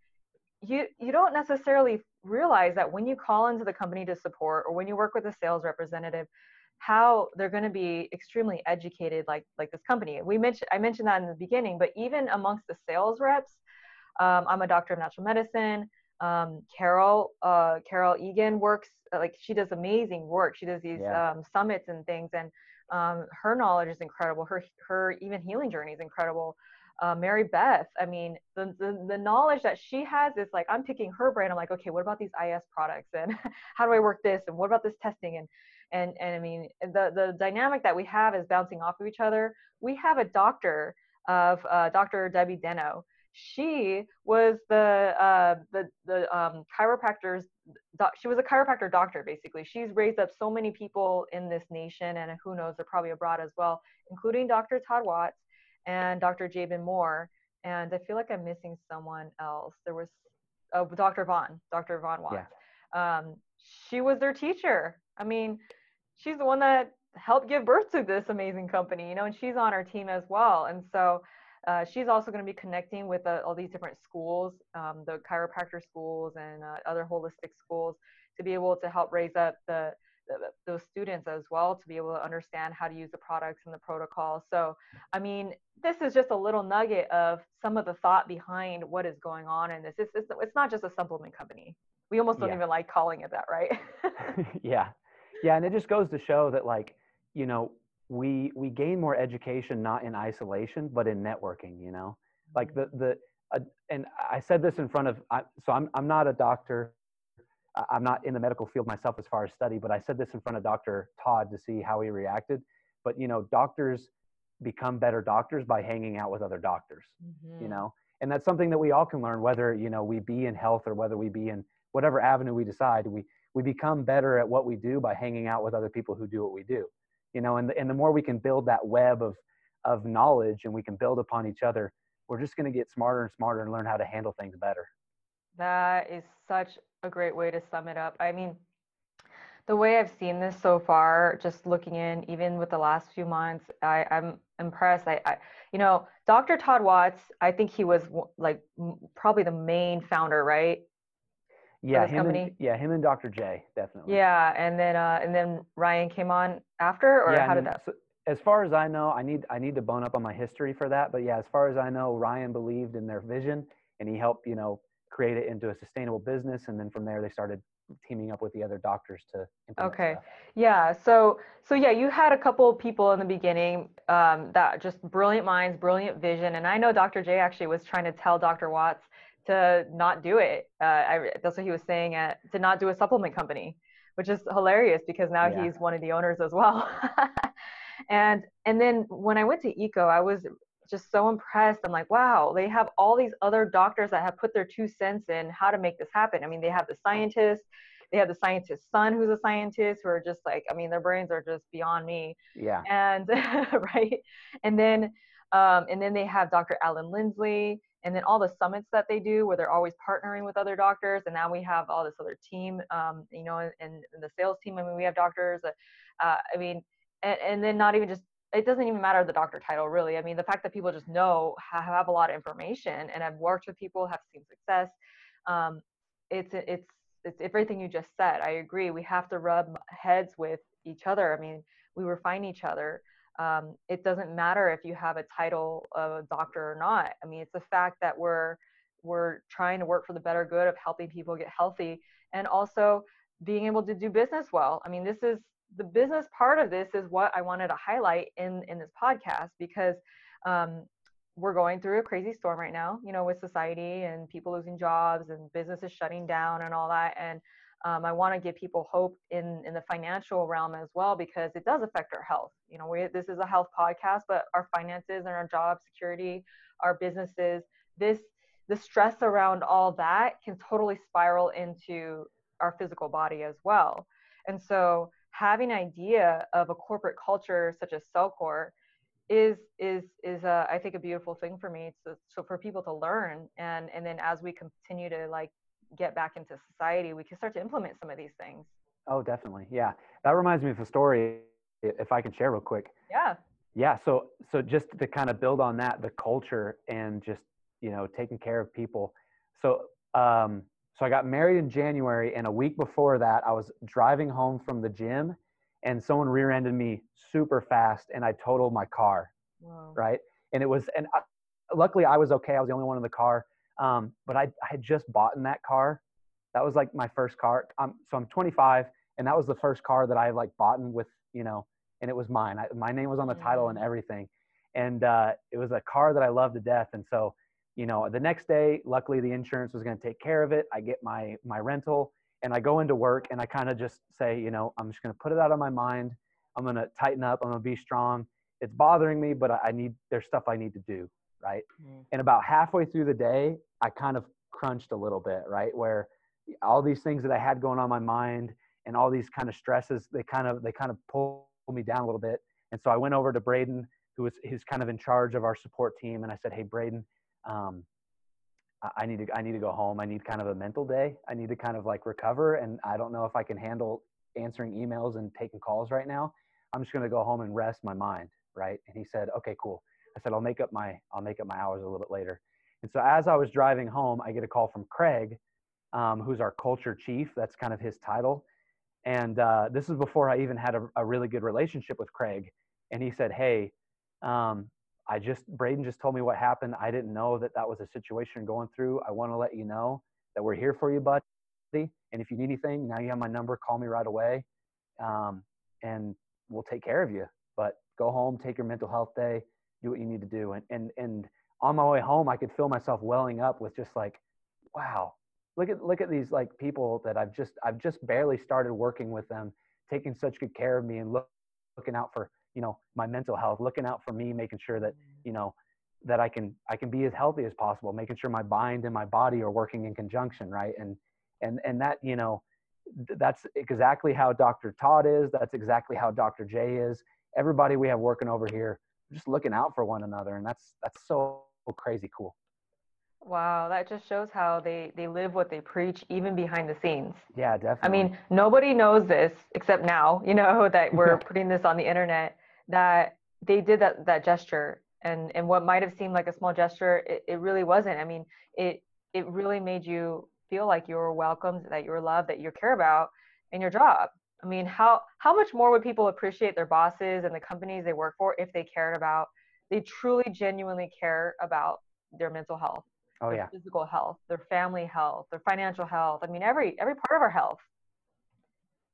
you you don't necessarily realize that when you call into the company to support or when you work with a sales representative how they're going to be extremely educated like like this company we mentioned i mentioned that in the beginning but even amongst the sales reps um, i'm a doctor of natural medicine um, carol uh, carol egan works like she does amazing work she does these yeah. um, summits and things and um, her knowledge is incredible her her even healing journey is incredible uh, Mary Beth, I mean, the, the, the knowledge that she has is like, I'm picking her brain. I'm like, okay, what about these IS products? And [laughs] how do I work this? And what about this testing? And and and I mean the the dynamic that we have is bouncing off of each other. We have a doctor of uh, Dr. Debbie Deno. She was the uh, the the um, chiropractors. Doc, she was a chiropractor doctor basically. She's raised up so many people in this nation, and who knows, they're probably abroad as well, including Dr. Todd Watts and Dr. Jabin Moore. And I feel like I'm missing someone else. There was oh, Dr. Vaughn, Dr. Vaughn Watts. Yeah. Um, she was their teacher. I mean, she's the one that helped give birth to this amazing company, you know, and she's on our team as well. And so uh, she's also going to be connecting with uh, all these different schools, um, the chiropractor schools and uh, other holistic schools, to be able to help raise up the, the, those students as well to be able to understand how to use the products and the protocol. So, I mean, this is just a little nugget of some of the thought behind what is going on in this. It's, it's, it's not just a supplement company. We almost don't yeah. even like calling it that, right? [laughs] yeah, yeah and it just goes to show that like you know we we gain more education not in isolation but in networking you know? Like the the uh, and i said this in front of I, so i'm i'm not a doctor. I'm not in the medical field myself as far as study but i said this in front of dr todd to see how he reacted. But you know doctors become better doctors by hanging out with other doctors mm-hmm. you know? And that's something that we all can learn whether you know we be in health or whether we be in whatever avenue we decide. We we become better at what we do by hanging out with other people who do what we do you know and the, and the more we can build that web of of knowledge and we can build upon each other we're just going to get smarter and smarter and learn how to handle things better. That is such a great way to sum it up. I mean the way i've seen this so far just looking in even with the last few months I, i'm impressed. I, I you know dr todd watts i think he was like probably the main founder right yeah, him company? And, yeah, him and Dr. J, definitely. Yeah, and then uh, and then Ryan came on after, or yeah, how did that? So, as far as I know, I need I need to bone up on my history for that, but yeah, as far as I know, Ryan believed in their vision, and he helped you know create it into a sustainable business, and then from there they started teaming up with the other doctors to okay stuff. yeah so so yeah you had a couple of people in the beginning um, that just brilliant minds brilliant vision and i know dr j actually was trying to tell dr watts to not do it. Uh, I, that's what he was saying at, to not do a supplement company, which is hilarious because now Yeah. he's one of the owners as well. [laughs] and and then when I went to Eco, I was just so impressed. I'm like, wow, they have all these other doctors that have put their two cents in how to make this happen. I mean, they have the scientists, they have the scientist's son who's a scientist who are just like, I mean, their brains are just beyond me. Yeah. And [laughs] right. And then um, and then they have Dr. Alan Lindsley, and then all the summits that they do where they're always partnering with other doctors. And now we have all this other team, um, you know, and, and the sales team. I mean, we have doctors. Uh, uh, I mean, and, and then not even just it doesn't even matter the doctor title really i mean the fact that people just know have a lot of information and have worked with people have seen success um, it's it's it's everything you just said i agree we have to rub heads with each other i mean we refine each other um, it doesn't matter if you have a title of a doctor or not i mean it's the fact that we're we're trying to work for the better good of helping people get healthy and also being able to do business well i mean this is the business part of this is what I wanted to highlight in in this podcast because um, we're going through a crazy storm right now, you know, with society and people losing jobs and businesses shutting down and all that. And um, I want to give people hope in in the financial realm as well because it does affect our health. You know, we, this is a health podcast, but our finances and our job security, our businesses, this the stress around all that can totally spiral into our physical body as well. And so having an idea of a corporate culture such as Cellcore is is is a, I think a beautiful thing for me. So, so for people to learn and and then as we continue to like get back into society, we can start to implement some of these things. Oh, definitely. Yeah, that reminds me of a story. If I can share real quick. Yeah. Yeah. So so just to kind of build on that, the culture and just you know taking care of people. So um, so I got married in January, and a week before that, I was driving home from the gym, and someone rear-ended me super fast, and I totaled my car. Wow. Right, and it was, and I, luckily I was okay. I was the only one in the car. Um, but I, I had just bought in that car. That was like my first car. Um, so I'm 25, and that was the first car that I like bought in with, you know, and it was mine. I, my name was on the title and Mm. everything, and uh, it was a car that I loved to death. And so you know the next day luckily the insurance was going to take care of it i get my my rental and i go into work and i kind of just say you know i'm just going to put it out of my mind i'm going to tighten up i'm going to be strong it's bothering me but I, I need there's stuff i need to do right Mm. and about halfway through the day i kind of crunched a little bit right where all these things that i had going on my mind and all these kind of stresses they kind of they kind of pulled me down a little bit and so i went over to braden who was who's kind of in charge of our support team and i said hey braden um, I- I need to I need to go home. I need kind of a mental day. I need to kind of like recover, and I don't know if I can handle answering emails and taking calls right now. I'm just going to go home and rest my mind, right? And he said, okay, cool. I said I'll make up my I'll make up my hours a little bit later. And so as I was driving home, I get a call from Craig, um, who's our culture chief. That's kind of his title. And uh, this is before I even had a, a really good relationship with Craig. And he said, hey, um, I just Braden just told me what happened. I didn't know that that was a situation going through. I want to let you know that we're here for you, buddy. And if you need anything, now you have my number. Call me right away, um, and we'll take care of you. But go home, take your mental health day, do what you need to do. And and and on my way home, I could feel myself welling up with just like, wow, look at look at these like people that I've just I've just barely started working with them, taking such good care of me and look, looking out for you know my mental health looking out for me making sure that mm-hmm. you know that i can i can be as healthy as possible making sure my mind and my body are working in conjunction right? And and and that you know that's exactly how dr todd is that's exactly how dr j is. Everybody we have working over here just looking out for one another and that's that's so crazy cool Wow, that just shows how they they live what they preach even behind the scenes. yeah definitely I mean, nobody knows this except now, you know, [laughs] that we're [laughs] putting this on the internet, that they did that, that gesture. And, and what might have seemed like a small gesture, it, it really wasn't. I mean, it, it really made you feel like you were welcomed, that you were loved, that you care about in your job. I mean, how, how much more would people appreciate their bosses and the companies they work for if they cared about, they truly genuinely care about their mental health? oh their yeah physical health, their family health, their financial health. I mean, every every part of our health.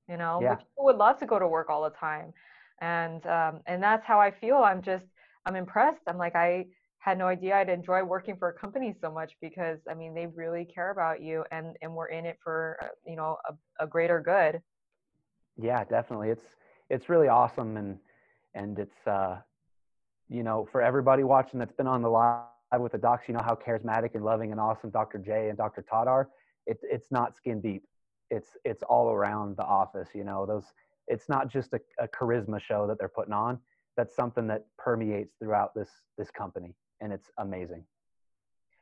You know, Yeah. People would love to go to work all the time, and um, and that's how I feel. I'm just I'm impressed. I'm like I had no idea I'd enjoy working for a company so much because I mean they really care about you and and we're in it for uh, you know a, a greater good. Yeah, definitely. It's it's really awesome and and it's uh you know, for everybody watching that's been on the live with the docs, you know how charismatic and loving and awesome Dr. J and Dr. Todd are. It, it's not skin deep. It's it's all around the office. You know, those. It's not just a, a charisma show that they're putting on. That's something that permeates throughout this this company, and it's amazing.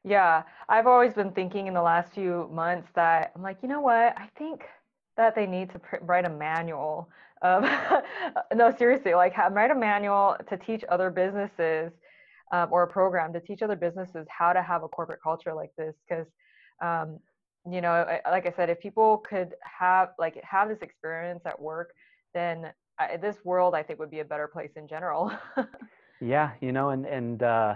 Yeah, I've always been thinking in the last few months that I'm like, you know what? I think that they need to pr- write a manual of [laughs] no seriously like have, write a manual to teach other businesses um, or a program to teach other businesses how to have a corporate culture like this because um, you know like i said if people could have like have this experience at work then I, this world i think would be a better place in general. [laughs] Yeah you know and and uh,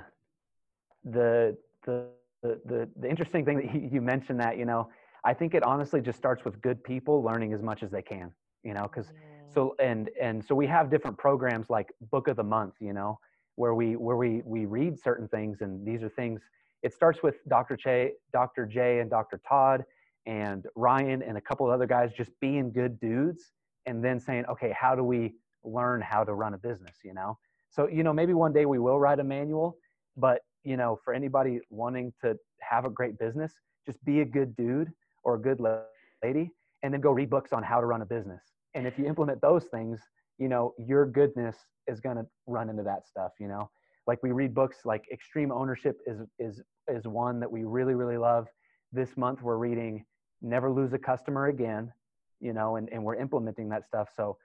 the, the the the interesting thing that you mentioned that you know I think it honestly just starts with good people learning as much as they can, you know, because mm. so and and so we have different programs like Book of the Month, you know, where we where we we read certain things and these are things. It starts with Dr. J, Dr. J, and Dr. Todd and Ryan and a couple of other guys just being good dudes and then saying, okay, how do we learn how to run a business, you know? So you know maybe one day we will write a manual, but you know for anybody wanting to have a great business, just be a good dude or a good lady and then go read books on how to run a business. And if you implement those things you know your goodness is going to run into that stuff you know? Like we read books like extreme ownership is is is one that we really really love. This month we're reading never lose a customer again you know and, and we're implementing that stuff. So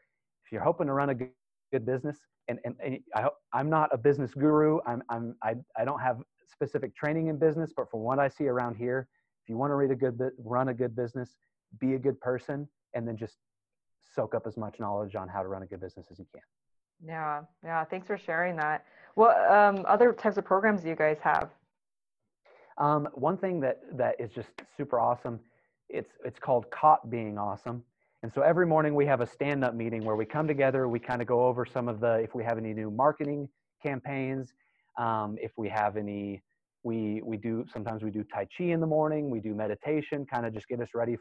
if you're hoping to run a good, good business and, and, and I, i'm not a business guru. I'm, I'm I, I don't have specific training in business but from what i see around here you want to read a good run a good business be a good person and then just soak up as much knowledge on how to run a good business as you can. Yeah yeah thanks for sharing that. What um, other types of programs do you guys have? Um, one thing that that is just super awesome it's it's called caught being awesome. And so every morning we have a stand up meeting where we come together we kind of go over some of the if we have any new marketing campaigns um, if we have any we we do sometimes we do tai chi in the morning we do meditation kind of just get us ready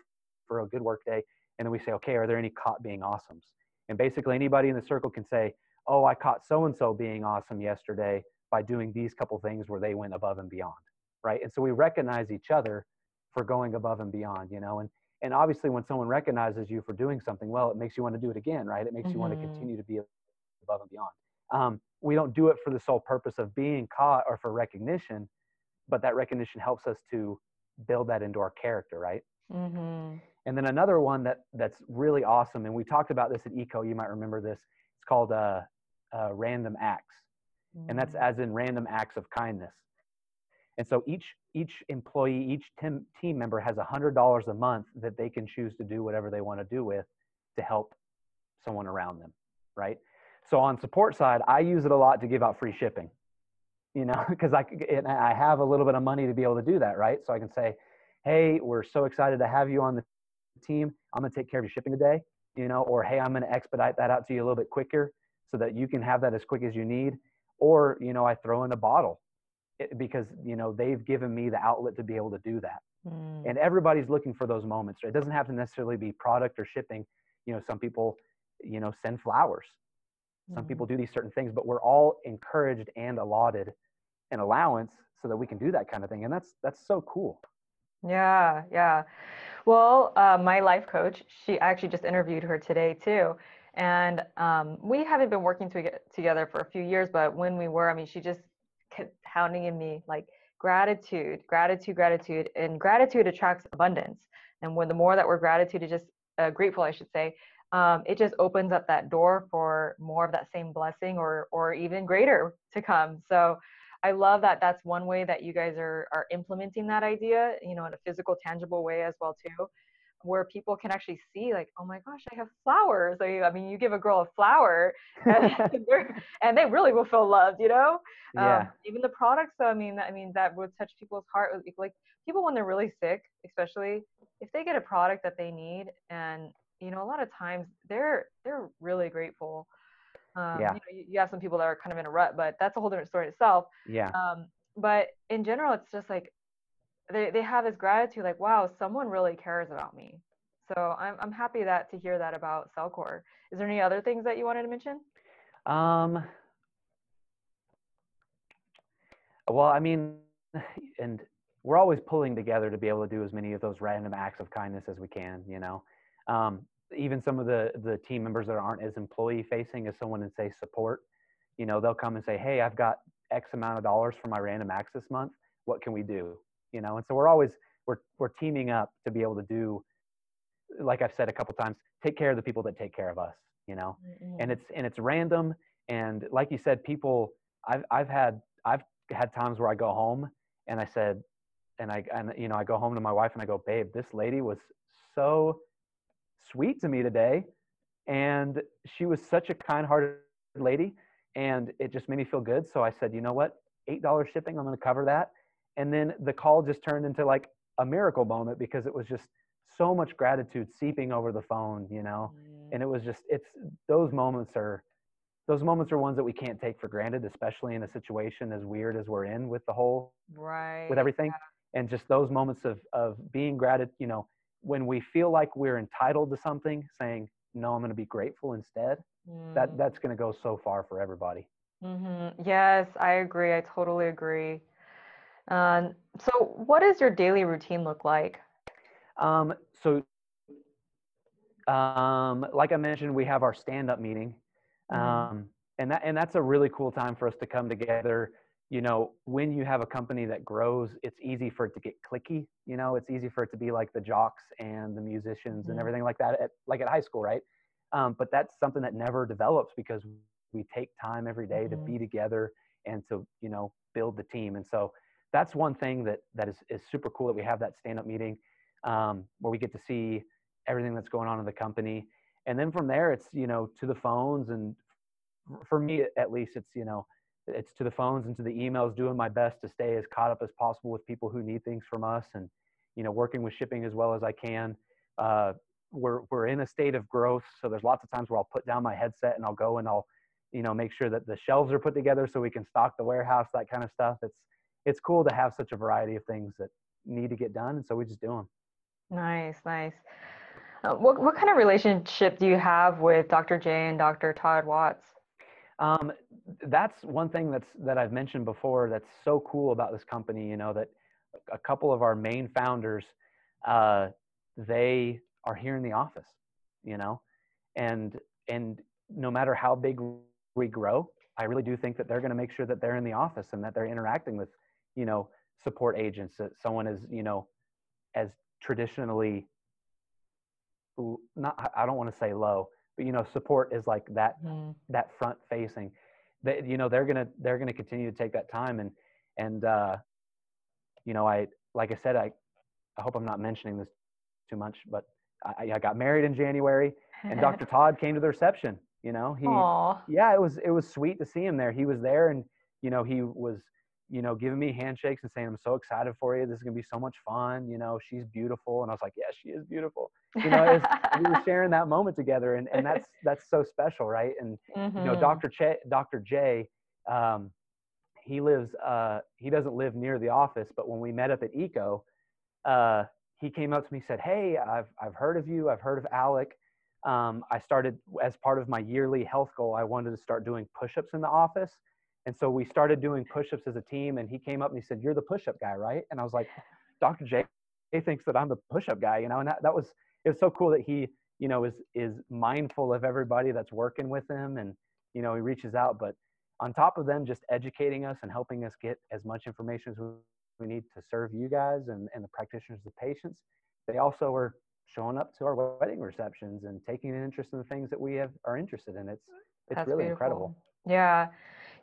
for a good work day and then we say okay are there any caught being awesomes? And basically anybody in the circle can say oh i caught so and so being awesome yesterday by doing these couple things where they went above and beyond right? And so we recognize each other for going above and beyond you know? And and obviously when someone recognizes you for doing something well it makes you want to do it again right? It makes mm-hmm. you want to continue to be above and beyond. Um, we don't do it for the sole purpose of being caught or for recognition but that recognition helps us to build that into our character, right? Mm-hmm. And then another one that that's really awesome, and we talked about this at ECO. You might remember this. It's called uh, uh, random acts, mm-hmm. and that's mm. as in random acts of kindness. And so each each employee, each team team member has a hundred dollars a month that they can choose to do whatever they want to do with to help someone around them, right? So on support side, I use it a lot to give out free shipping you know, [laughs] because I I have a little bit of money to be able to do that, right? So I can say, hey, we're so excited to have you on the team. I'm gonna take care of your shipping today, you know, or hey, I'm gonna expedite that out to you a little bit quicker so that you can have that as quick as you need. Or you know, I throw in a bottle it, because you know they've given me the outlet to be able to do that. Mm. And everybody's looking for those moments. Right? It doesn't have to necessarily be product or shipping. You know, some people, you know, send flowers some people mm-hmm. do these certain things, but we're all encouraged and allotted an allowance so that we can do that kind of thing. And that's that's so cool. Yeah, yeah. Well, uh, my life coach, she actually just interviewed her today too. And um, we haven't been working to together for a few years, but when we were, I mean, she just kept pounding in me like gratitude, gratitude, gratitude, and gratitude attracts abundance. And when the more that we're gratitude, just uh, grateful, I should say, um, it just opens up that door for more of that same blessing or or even greater to come. So i love that that's one way that you guys are are implementing that idea you know in a physical tangible way as well too where people can actually see like oh my gosh i have flowers. I mean you give a girl a flower [laughs] and, [laughs] and they really will feel loved you know? Yeah. Um, even the products though i mean i mean that would touch people's heart like people when they're really sick especially if they get a product that they need and you know a lot of times they're they're really grateful um, yeah. You, know, you, have some people that are kind of in a rut but that's a whole different story itself yeah um, but in general it's just like they, they have this gratitude like wow someone really cares about me So I'm I'm happy that to hear that about Cellcore. Is there any other things that you wanted to mention? Um, well, I mean, [laughs] and we're always pulling together to be able to do as many of those random acts of kindness as we can. You know, um, even some of the the team members that aren't as employee facing as someone in say support, you know, they'll come and say, "Hey, I've got X amount of dollars for my random acts this month. What can we do?" You know, and so we're always we're we're teaming up to be able to do, like I've said a couple times, take care of the people that take care of us. You know, mm-hmm. and it's and it's random and like you said, people I've I've had I've had times where I go home and I said, and I and you know I go home to my wife and I go, babe, this lady was so sweet to me today, and she was such a kind-hearted lady, and it just made me feel good. So I said, you know what, eight dollars shipping, I'm going to cover that. And then the call just turned into like a miracle moment because it was just so much gratitude seeping over the phone, you know. Mm. And it was just it's those moments are those moments are ones that we can't take for granted, especially in a situation as weird as we're in with the whole right with everything. Yeah. And just those moments of of being gratitude, you know, when we feel like we're entitled to something, saying, No, I'm gonna be grateful instead, mm. that that's gonna go so far for everybody. Mm-hmm. Yes, I agree. I totally agree. Um, so what does your daily routine look like? Um, so um, like I mentioned, we have our stand-up meeting Mm-hmm. Um, and that and that's a really cool time for us to come together. You know, when you have a company that grows, it's easy for it to get clicky. You know, it's easy for it to be like the jocks and the musicians mm-hmm. and everything like that, at, like at high school, right? Um, but that's something that never develops because we take time every day mm-hmm. to be together and to you know build the team. And so that's one thing that that is is super cool that we have that stand up meeting um, where we get to see everything that's going on in the company and then from there it's you know to the phones and for me at least it's you know it's to the phones and to the emails doing my best to stay as caught up as possible with people who need things from us and you know working with shipping as well as i can uh, we're we're in a state of growth so there's lots of times where i'll put down my headset and i'll go and i'll you know make sure that the shelves are put together so we can stock the warehouse that kind of stuff it's it's cool to have such a variety of things that need to get done and so we just do them nice nice uh, what, what kind of relationship do you have with Dr. J and Dr. Todd Watts? Um, that's one thing that's that I've mentioned before. That's so cool about this company. You know that a couple of our main founders, uh, they are here in the office. You know, and and no matter how big we grow, I really do think that they're going to make sure that they're in the office and that they're interacting with, you know, support agents. That someone is, you know, as traditionally not I don't want to say low, you know support is like that mm. that front facing. That you know they're gonna they're gonna continue to take that time and and uh, you know I like I said I I hope I'm not mentioning this too much, but I, I got married in January and [laughs] Dr. Todd came to the reception. You know he Aww. yeah it was it was sweet to see him there. He was there and you know he was you know, giving me handshakes and saying, I'm so excited for you. This is going to be so much fun. You know, she's beautiful. And I was like, yeah, she is beautiful. You know, we were sharing that moment together and, and that's, that's so special. Right. And, mm-hmm. [laughs] you know. Dr. Ch- Dr. J, um, he lives, uh, he doesn't live near the office, but when we met up at ECO, uh, he came up to me, said, Hey, I've, I've heard of you. I've heard of Alek. Um, I started as part of my yearly health goal. I wanted to start doing push-ups in the office and so we started doing push-ups as a team and he came up and he said, you're the push-up guy, right? And I was like, Dr. J thinks that I'm the push-up guy, you know, and that, that was, it was so cool that he, you know, is, is mindful of everybody that's working with him and, you know, he reaches out, but on top of them, just educating us and helping us get as much information as we need to serve you guys and, and the practitioners, the patients, they also are showing up to our wedding receptions and taking an interest in the things that we have are interested in. It's, it's That's really beautiful. incredible. Yeah.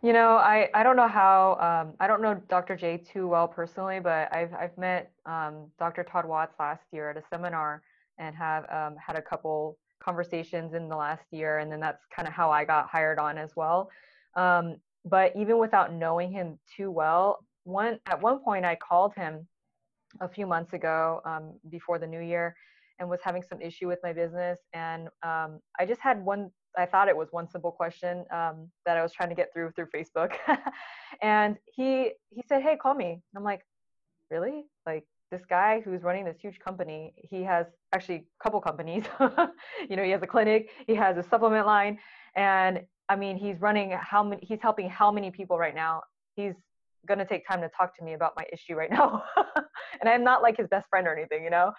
You know, I, I don't know how um, I don't know Dr. J too well personally, but I've I've met um, Dr. Todd Watts last year at a seminar and have um, had a couple conversations in the last year, and then that's kind of how I got hired on as well. Um, but even without knowing him too well, one at one point I called him a few months ago um, before the new year and was having some issue with my business, and um, I just had one I thought it was one simple question um, that I was trying to get through through Facebook, [laughs] and he he said, "Hey, call me." I'm like, "Really? Like this guy who's running this huge company, he has actually a couple companies. [laughs] you know, he has a clinic, he has a supplement line, and I mean, he's running how many? He's helping how many people right now? He's gonna take time to talk to me about my issue right now, [laughs] and I'm not like his best friend or anything, you know.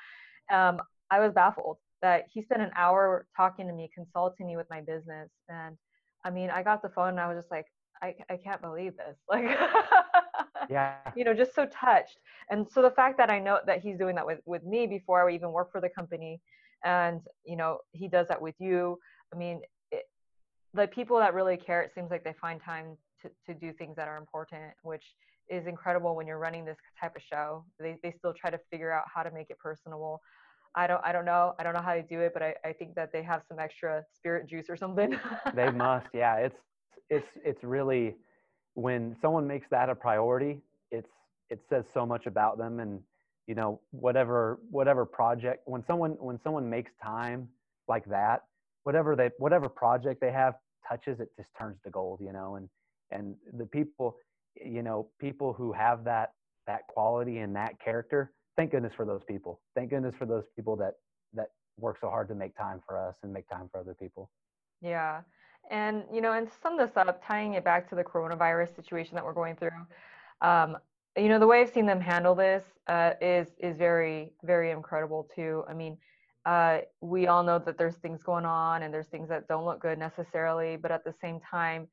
Um, I was baffled that he spent an hour talking to me, consulting me with my business, and I mean, I got the phone and I was just like, I, I can't believe this. [laughs] Like, yeah, you know, just so touched. And so the fact that I know that he's doing that with, with me before I even work for the company, and, you know, he does that with you. I mean, it, the people that really care, it seems like they find time to, to do things that are important, which is incredible when you're running this type of show. They, they still try to figure out how to make it personable. I don't I don't know. I don't know how they do it, but I, I think that they have some extra spirit juice or something. they [laughs] must, yeah. It's it's it's really when someone makes that a priority, it's it says so much about them and you know whatever whatever project when someone when someone makes time like that whatever they whatever project they have touches it just turns to gold you know and and the people you know people who have that that quality and that character thank goodness for those people. Thank goodness for those people that that work so hard to make time for us and make time for other people. Yeah. And you know, and to sum this up, tying it back to the coronavirus situation that we're going through, um, you know, the way I've seen them handle this uh, is is very very incredible too. I mean, uh, we all know that there's things going on and there's things that don't look good necessarily, but at the same time,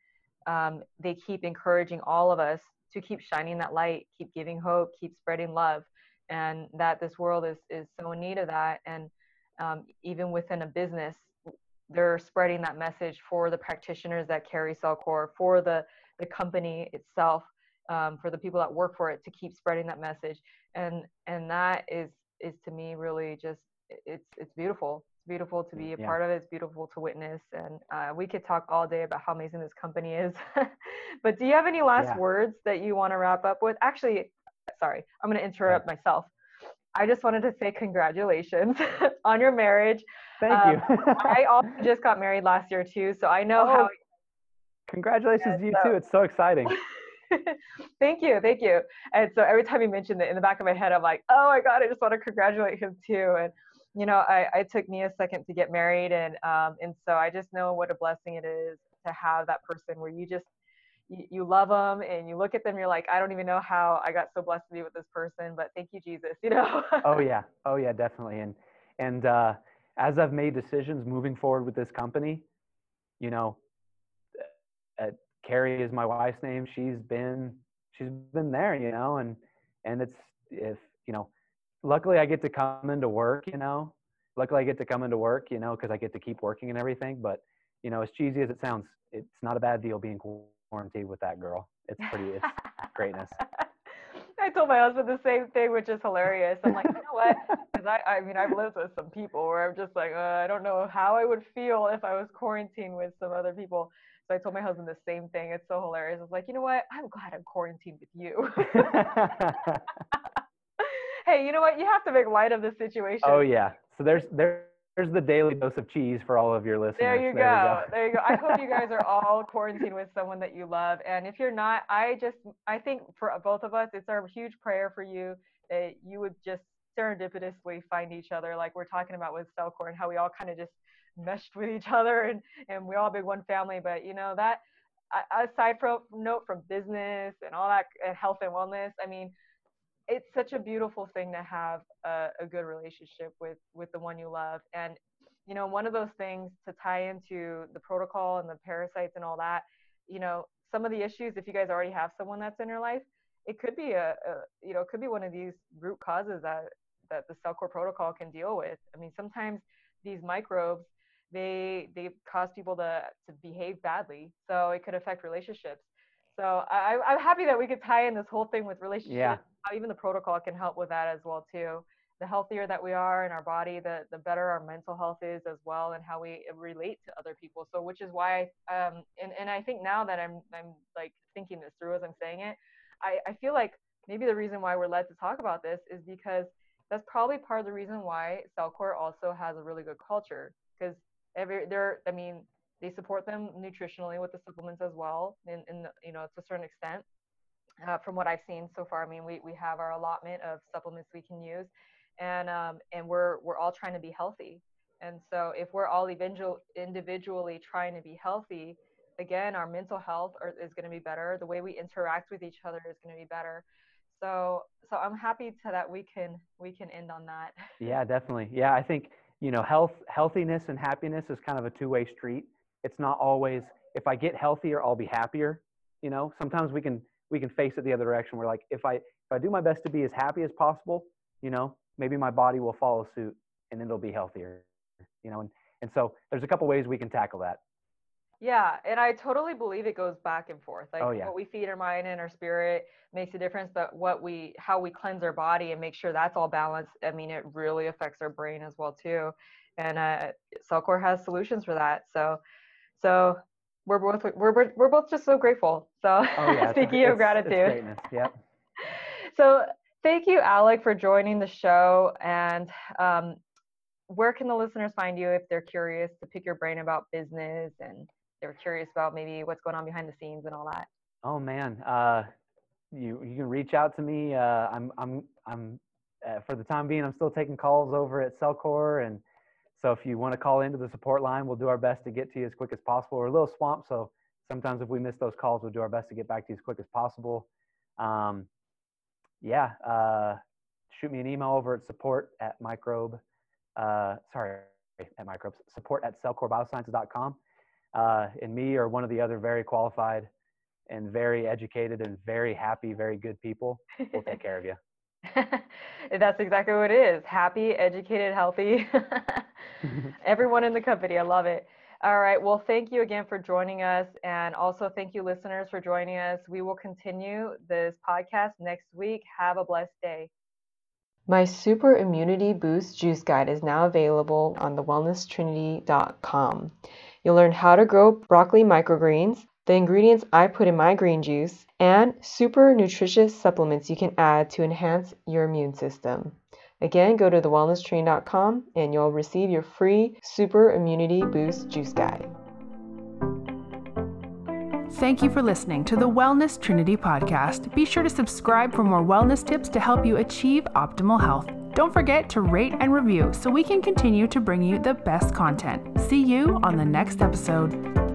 um, they keep encouraging all of us to keep shining that light, keep giving hope, keep spreading love, and that this world is is so in need of that. And um, even within a business, they're spreading that message for the practitioners that carry Cellcore, for the, the company itself, um, for the people that work for it to keep spreading that message. And, and that is, is to me really just, it's, it's beautiful. It's beautiful to be a yeah. part of it. It's beautiful to witness. And uh, we could talk all day about how amazing this company is. [laughs] but do you have any last yeah. words that you want to wrap up with? Actually, sorry, I'm going to interrupt right. myself. I just wanted to say congratulations [laughs] on your marriage. Thank um, you. I also just got married last year too, so I know oh, how. Congratulations yeah, to you so. too. It's so exciting. [laughs] thank you, thank you. And so every time you mentioned it in the back of my head, I'm like, oh my god, I just want to congratulate him too. And you know, I, I took me a second to get married, and um, and so I just know what a blessing it is to have that person where you just you, you love them and you look at them you're like i don't even know how i got so blessed to be with this person but thank you jesus [laughs] you know? Oh yeah. Oh yeah definitely and and uh, as i've made decisions moving forward with this company you know uh, carrie is my wife's name she's been she's been there you know and and it's if you know luckily i get to come into work you know luckily i get to come into work you know because i get to keep working and everything but you know as cheesy as it sounds it's not a bad deal being cool quarantine with that girl. It's pretty, it's [laughs] greatness. I told my husband the same thing, which is hilarious. I'm like, you know what? Because I, I mean, I've lived with some people where I'm just like, uh, I don't know how I would feel if I was quarantined with some other people. So I told my husband the same thing. It's so hilarious. I was like, you know what? I'm glad I'm quarantined with you. [laughs] [laughs] hey, you know what? You have to make light of the situation. Oh yeah. So there's there there's the daily dose of cheese for all of your listeners. There you, there go. go. There you go. I hope you guys are [laughs] all quarantined with someone that you love. And if you're not, I just, I think for both of us, it's our huge prayer for you that you would just serendipitously find each other, like we're talking about with Cellcore and how we all kind of just meshed with each other and, and we all big one family. But you know, that aside from note from business and all that and health and wellness, I mean, it's such a beautiful thing to have a, a, good relationship with with the one you love and you know one of those things to tie into the protocol and the parasites and all that you know some of the issues if you guys already have someone that's in your life it could be a, a you know it could be one of these root causes that that the CellCore protocol can deal with i mean sometimes these microbes they they cause people to to behave badly so it could affect relationships so I, I'm happy that we could tie in this whole thing with relationships. Yeah. Even the protocol can help with that as well too. The healthier that we are in our body, the the better our mental health is as well, and how we relate to other people. So which is why, um, and and I think now that I'm I'm like thinking this through as I'm saying it, I I feel like maybe the reason why we're led to talk about this is because that's probably part of the reason why Cellcore also has a really good culture because every there I mean they support them nutritionally with the supplements as well, in, in you know to a certain extent. Uh, from what I've seen so far. I mean, we, we have our allotment of supplements we can use, and um, and we're we're all trying to be healthy. And so if we're all individual, individually trying to be healthy, again, our mental health are, is going to be better. The way we interact with each other is going to be better. So so I'm happy to that we can we can end on that. [laughs] Yeah, definitely. Yeah, I think you know health healthiness and happiness is kind of a two-way street. It's not always if I get healthier, I'll be happier. You know, sometimes we can we can face it the other direction. We're like, if I if I do my best to be as happy as possible, you know, maybe my body will follow suit and it'll be healthier. You know, and and so there's a couple ways we can tackle that. Yeah, and I totally believe it goes back and forth. Like oh, yeah. what we feed our mind and our spirit makes a difference, but what we how we cleanse our body and make sure that's all balanced, I mean, it really affects our brain as well too. And uh, Cellcore has solutions for that. So, so we're both we're we're, we're both just so grateful. So oh, yeah, speaking [laughs] it's, of gratitude, it's greatness. Yep. [laughs] so thank you, Alek, for joining the show. And um, where can the listeners find you if they're curious to pick your brain about business and they're curious about maybe what's going on behind the scenes and all that? Oh man, uh, you you can reach out to me. Uh, I'm I'm I'm uh, for the time being, I'm still taking calls over at Cellcore and so if you want to call into the support line, we'll do our best to get to you as quick as possible. We're a little swamped, so sometimes if we miss those calls, we'll do our best to get back to you as quick as possible. Um, yeah, uh, shoot me an email over at support at microbe, uh, sorry, at microbes, support at cellcorebiosciences.com. Uh, and me or one of the other very qualified and very educated and very happy, very good people will take [laughs] care of you. [laughs] That's exactly what it is. Happy, educated, healthy. [laughs] [laughs] Everyone in the company. I love it. All right. Well, thank you again for joining us. And also, thank you, listeners, for joining us. We will continue this podcast next week. Have a blessed day. My Super Immunity Boost Juice Guide is now available on thewellnesstrinity.com. You'll learn how to grow broccoli microgreens, the ingredients I put in my green juice, and super nutritious supplements you can add to enhance your immune system. Again, go to thewellnesstrinity.com and you'll receive your free Super Immunity Boost Juice Guide. Thank you for listening to the Wellness Trinity podcast. Be sure to subscribe for more wellness tips to help you achieve optimal health. Don't forget to rate and review so we can continue to bring you the best content. See you on the next episode.